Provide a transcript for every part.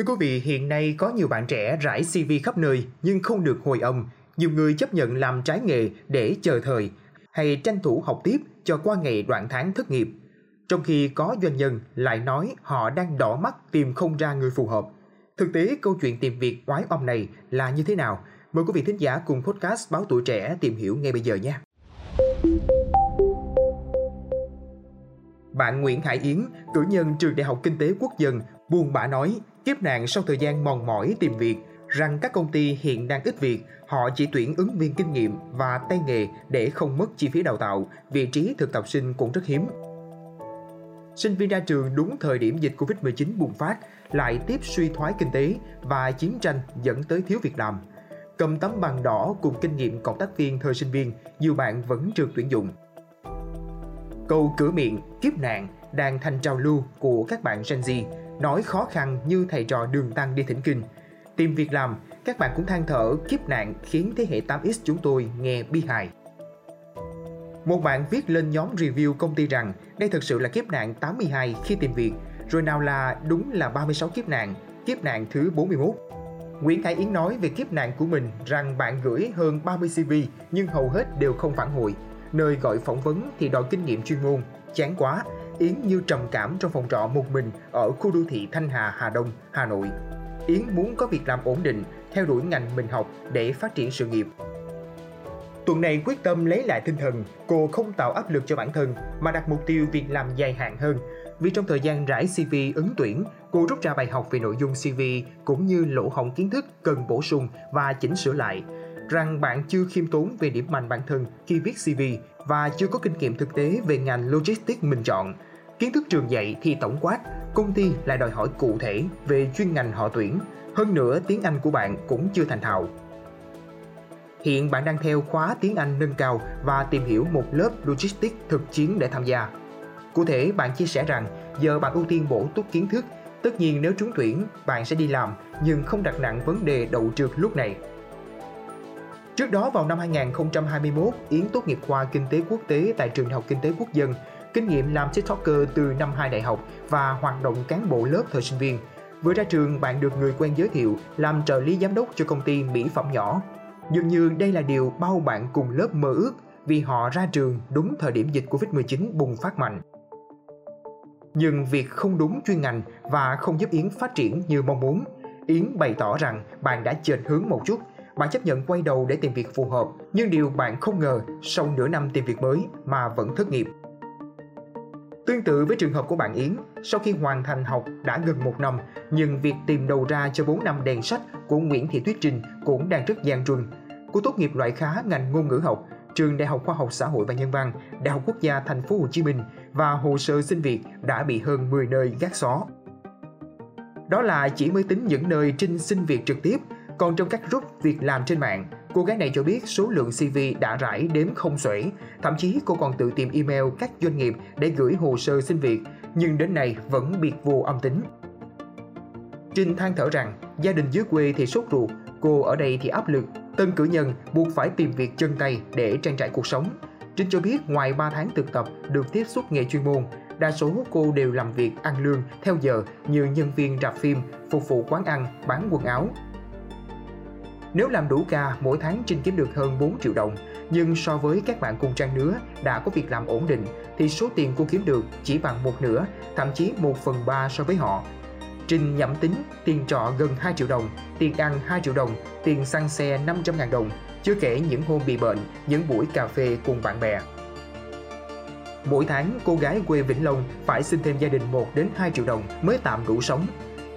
Thưa quý vị, hiện nay có nhiều bạn trẻ rải CV khắp nơi nhưng không được hồi âm. Nhiều người chấp nhận làm trái nghề để chờ thời hay tranh thủ học tiếp cho qua ngày đoạn tháng thất nghiệp. Trong khi có doanh nhân lại nói họ đang đỏ mắt tìm không ra người phù hợp. Thực tế câu chuyện tìm việc oái oăm này là như thế nào? Mời quý vị thính giả cùng podcast Báo Tuổi Trẻ tìm hiểu ngay bây giờ nhé. Bạn Nguyễn Hải Yến, cử nhân trường Đại học Kinh tế Quốc dân, buồn bã nói, kiếp nạn sau thời gian mòn mỏi tìm việc, rằng các công ty hiện đang ít việc, họ chỉ tuyển ứng viên kinh nghiệm và tay nghề để không mất chi phí đào tạo, vị trí thực tập sinh cũng rất hiếm. Sinh viên ra trường đúng thời điểm dịch Covid-19 bùng phát, lại tiếp suy thoái kinh tế và chiến tranh dẫn tới thiếu việc làm. Cầm tấm bằng đỏ cùng kinh nghiệm cộng tác viên thời sinh viên, nhiều bạn vẫn trượt tuyển dụng. Câu cửa miệng, kiếp nạn đang thành trào lưu của các bạn Gen Z, nói khó khăn như thầy trò đường tăng đi thỉnh kinh. Tìm việc làm, các bạn cũng than thở kiếp nạn khiến thế hệ 8X chúng tôi nghe bi hài. Một bạn viết lên nhóm review công ty rằng đây thực sự là kiếp nạn 82 khi tìm việc, rồi nào là đúng là 36 kiếp nạn, kiếp nạn thứ 41. Nguyễn Hải Yến nói về kiếp nạn của mình rằng bạn gửi hơn 30 CV nhưng hầu hết đều không phản hồi. Nơi gọi phỏng vấn thì đòi kinh nghiệm chuyên môn. Chán quá, Yến như trầm cảm trong phòng trọ một mình ở khu đô thị Thanh Hà, Hà Đông, Hà Nội. Yến muốn có việc làm ổn định, theo đuổi ngành mình học để phát triển sự nghiệp. Tuần này quyết tâm lấy lại tinh thần, cô không tạo áp lực cho bản thân mà đặt mục tiêu việc làm dài hạn hơn. Vì trong thời gian rải CV ứng tuyển, cô rút ra bài học về nội dung CV cũng như lỗ hổng kiến thức cần bổ sung và chỉnh sửa lại. Rằng bạn chưa khiêm tốn về điểm mạnh bản thân khi viết CV và chưa có kinh nghiệm thực tế về ngành logistics mình chọn. Kiến thức trường dạy thì tổng quát, công ty lại đòi hỏi cụ thể về chuyên ngành họ tuyển. Hơn nữa, tiếng Anh của bạn cũng chưa thành thạo. Hiện bạn đang theo khóa tiếng Anh nâng cao và tìm hiểu một lớp logistics thực chiến để tham gia. Cụ thể, bạn chia sẻ rằng giờ bạn ưu tiên bổ túc kiến thức. Tất nhiên nếu trúng tuyển, bạn sẽ đi làm nhưng không đặt nặng vấn đề đậu trượt lúc này. Trước đó vào năm 2021, Yến tốt nghiệp khoa Kinh tế Quốc tế tại Trường Đại học Kinh tế Quốc dân, kinh nghiệm làm TikToker từ năm 2 đại học và hoạt động cán bộ lớp thời sinh viên. Vừa ra trường, bạn được người quen giới thiệu làm trợ lý giám đốc cho công ty mỹ phẩm nhỏ Dường như đây là điều bao bạn cùng lớp mơ ước vì họ ra trường đúng thời điểm dịch Covid-19 bùng phát mạnh. Nhưng việc không đúng chuyên ngành và không giúp Yến phát triển như mong muốn, Yến bày tỏ rằng bạn đã chệch hướng một chút, bạn chấp nhận quay đầu để tìm việc phù hợp, nhưng điều bạn không ngờ sau nửa năm tìm việc mới mà vẫn thất nghiệp. Tương tự với trường hợp của bạn Yến, sau khi hoàn thành học đã gần một năm, nhưng việc tìm đầu ra cho 4 năm đèn sách của Nguyễn Thị Tuyết Trinh cũng đang rất gian truân. Cô tốt nghiệp loại khá ngành ngôn ngữ học, trường Đại học Khoa học Xã hội và Nhân văn, Đại học Quốc gia Thành phố Hồ Chí Minh và hồ sơ xin việc đã bị hơn 10 nơi gác xó. Đó là chỉ mới tính những nơi Trinh xin việc trực tiếp, còn trong các group việc làm trên mạng, cô gái này cho biết số lượng CV đã rải đếm không xuể, thậm chí cô còn tự tìm email các doanh nghiệp để gửi hồ sơ xin việc, nhưng đến nay vẫn biệt vô âm tính. Trinh than thở rằng gia đình dưới quê thì sốt ruột, cô ở đây thì áp lực, tân cử nhân buộc phải tìm việc chân tay để trang trải cuộc sống. Trinh cho biết ngoài 3 tháng thực tập được tiếp xúc nghề chuyên môn, đa số cô đều làm việc ăn lương theo giờ như nhân viên rạp phim, phục vụ quán ăn, bán quần áo. Nếu làm đủ ca, mỗi tháng Trinh kiếm được hơn 4 triệu đồng, nhưng so với các bạn cùng trang lứa đã có việc làm ổn định thì số tiền cô kiếm được chỉ bằng một nửa, thậm chí 1 phần 3 so với họ. Trinh nhẩm tính tiền trọ gần 2 triệu đồng, tiền ăn 2 triệu đồng, tiền xăng xe 500 ngàn đồng, chưa kể những hôm bị bệnh, những buổi cà phê cùng bạn bè. Mỗi tháng, cô gái quê Vĩnh Long phải xin thêm gia đình 1 đến 2 triệu đồng mới tạm đủ sống.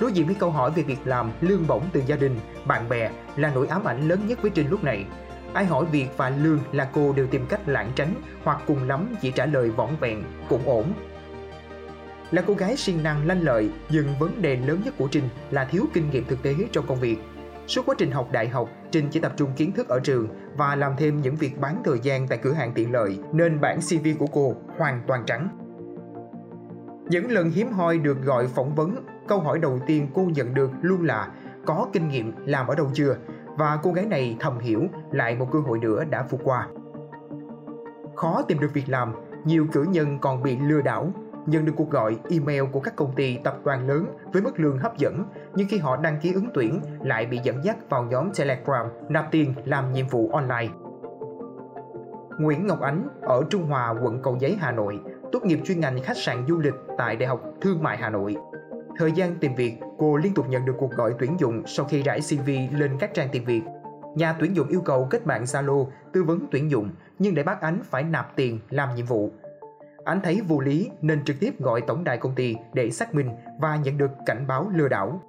Đối diện với câu hỏi về việc làm, lương bổng từ gia đình, bạn bè là nỗi ám ảnh lớn nhất với Trinh lúc này. Ai hỏi việc và lương là cô đều tìm cách lảng tránh hoặc cùng lắm chỉ trả lời võng vẹn, cũng ổn. Là cô gái siêng năng lanh lợi, nhưng vấn đề lớn nhất của Trinh là thiếu kinh nghiệm thực tế trong công việc. Suốt quá trình học đại học, Trinh chỉ tập trung kiến thức ở trường và làm thêm những việc bán thời gian tại cửa hàng tiện lợi, nên bản CV của cô hoàn toàn trắng. Những lần hiếm hoi được gọi phỏng vấn, câu hỏi đầu tiên cô nhận được luôn là có kinh nghiệm làm ở đâu chưa? Và cô gái này thầm hiểu lại một cơ hội nữa đã vượt qua. Khó tìm được việc làm, nhiều cử nhân còn bị lừa đảo. nhận được cuộc gọi, email của các công ty tập đoàn lớn với mức lương hấp dẫn, nhưng khi họ đăng ký ứng tuyển lại bị dẫn dắt vào nhóm Telegram nạp tiền làm nhiệm vụ online. Nguyễn Ngọc Ánh ở Trung Hòa, quận Cầu Giấy, Hà Nội, tốt nghiệp chuyên ngành khách sạn du lịch tại Đại học Thương mại Hà Nội. Thời gian tìm việc, cô liên tục nhận được cuộc gọi tuyển dụng sau khi rải CV lên các trang tìm việc. Nhà tuyển dụng yêu cầu kết bạn Zalo tư vấn tuyển dụng nhưng để bắt Ánh phải nạp tiền làm nhiệm vụ. Ánh thấy vô lý nên trực tiếp gọi tổng đài công ty để xác minh và nhận được cảnh báo lừa đảo.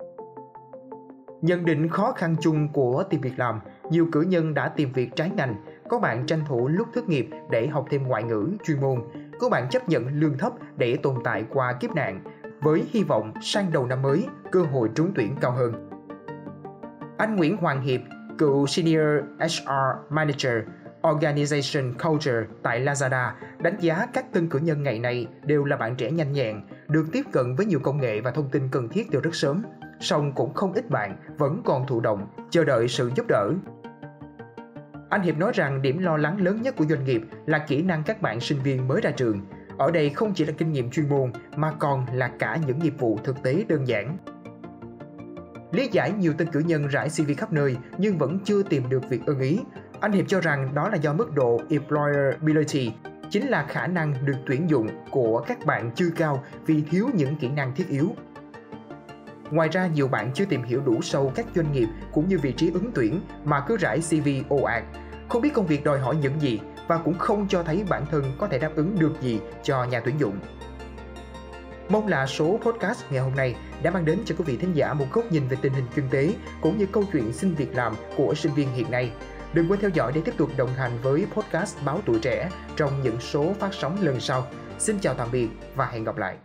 Nhận định khó khăn chung của tìm việc làm, nhiều cử nhân đã tìm việc trái ngành, có bạn tranh thủ lúc thất nghiệp để học thêm ngoại ngữ, chuyên môn, có bạn chấp nhận lương thấp để tồn tại qua kiếp nạn, với hy vọng sang đầu năm mới, cơ hội trúng tuyển cao hơn. Anh Nguyễn Hoàng Hiệp, cựu Senior HR Manager Organization Culture tại Lazada đánh giá các tân cử nhân ngày nay đều là bạn trẻ nhanh nhẹn, được tiếp cận với nhiều công nghệ và thông tin cần thiết từ rất sớm. Song cũng không ít bạn vẫn còn thụ động, chờ đợi sự giúp đỡ. Anh Hiệp nói rằng điểm lo lắng lớn nhất của doanh nghiệp là kỹ năng các bạn sinh viên mới ra trường. Ở đây không chỉ là kinh nghiệm chuyên môn mà còn là cả những nghiệp vụ thực tế đơn giản. Lý giải nhiều tân cử nhân rải CV khắp nơi nhưng vẫn chưa tìm được việc ưng ý. Anh Hiệp cho rằng đó là do mức độ employability, chính là khả năng được tuyển dụng của các bạn chưa cao vì thiếu những kỹ năng thiết yếu. Ngoài ra, nhiều bạn chưa tìm hiểu đủ sâu các doanh nghiệp cũng như vị trí ứng tuyển mà cứ rải CV ồ ạt, không biết công việc đòi hỏi những gì và cũng không cho thấy bản thân có thể đáp ứng được gì cho nhà tuyển dụng. Mong là số podcast ngày hôm nay đã mang đến cho quý vị thính giả một góc nhìn về tình hình kinh tế cũng như câu chuyện xin việc làm của sinh viên hiện nay. Đừng quên theo dõi để tiếp tục đồng hành với podcast Báo Tuổi Trẻ trong những số phát sóng lần sau. Xin chào tạm biệt và hẹn gặp lại.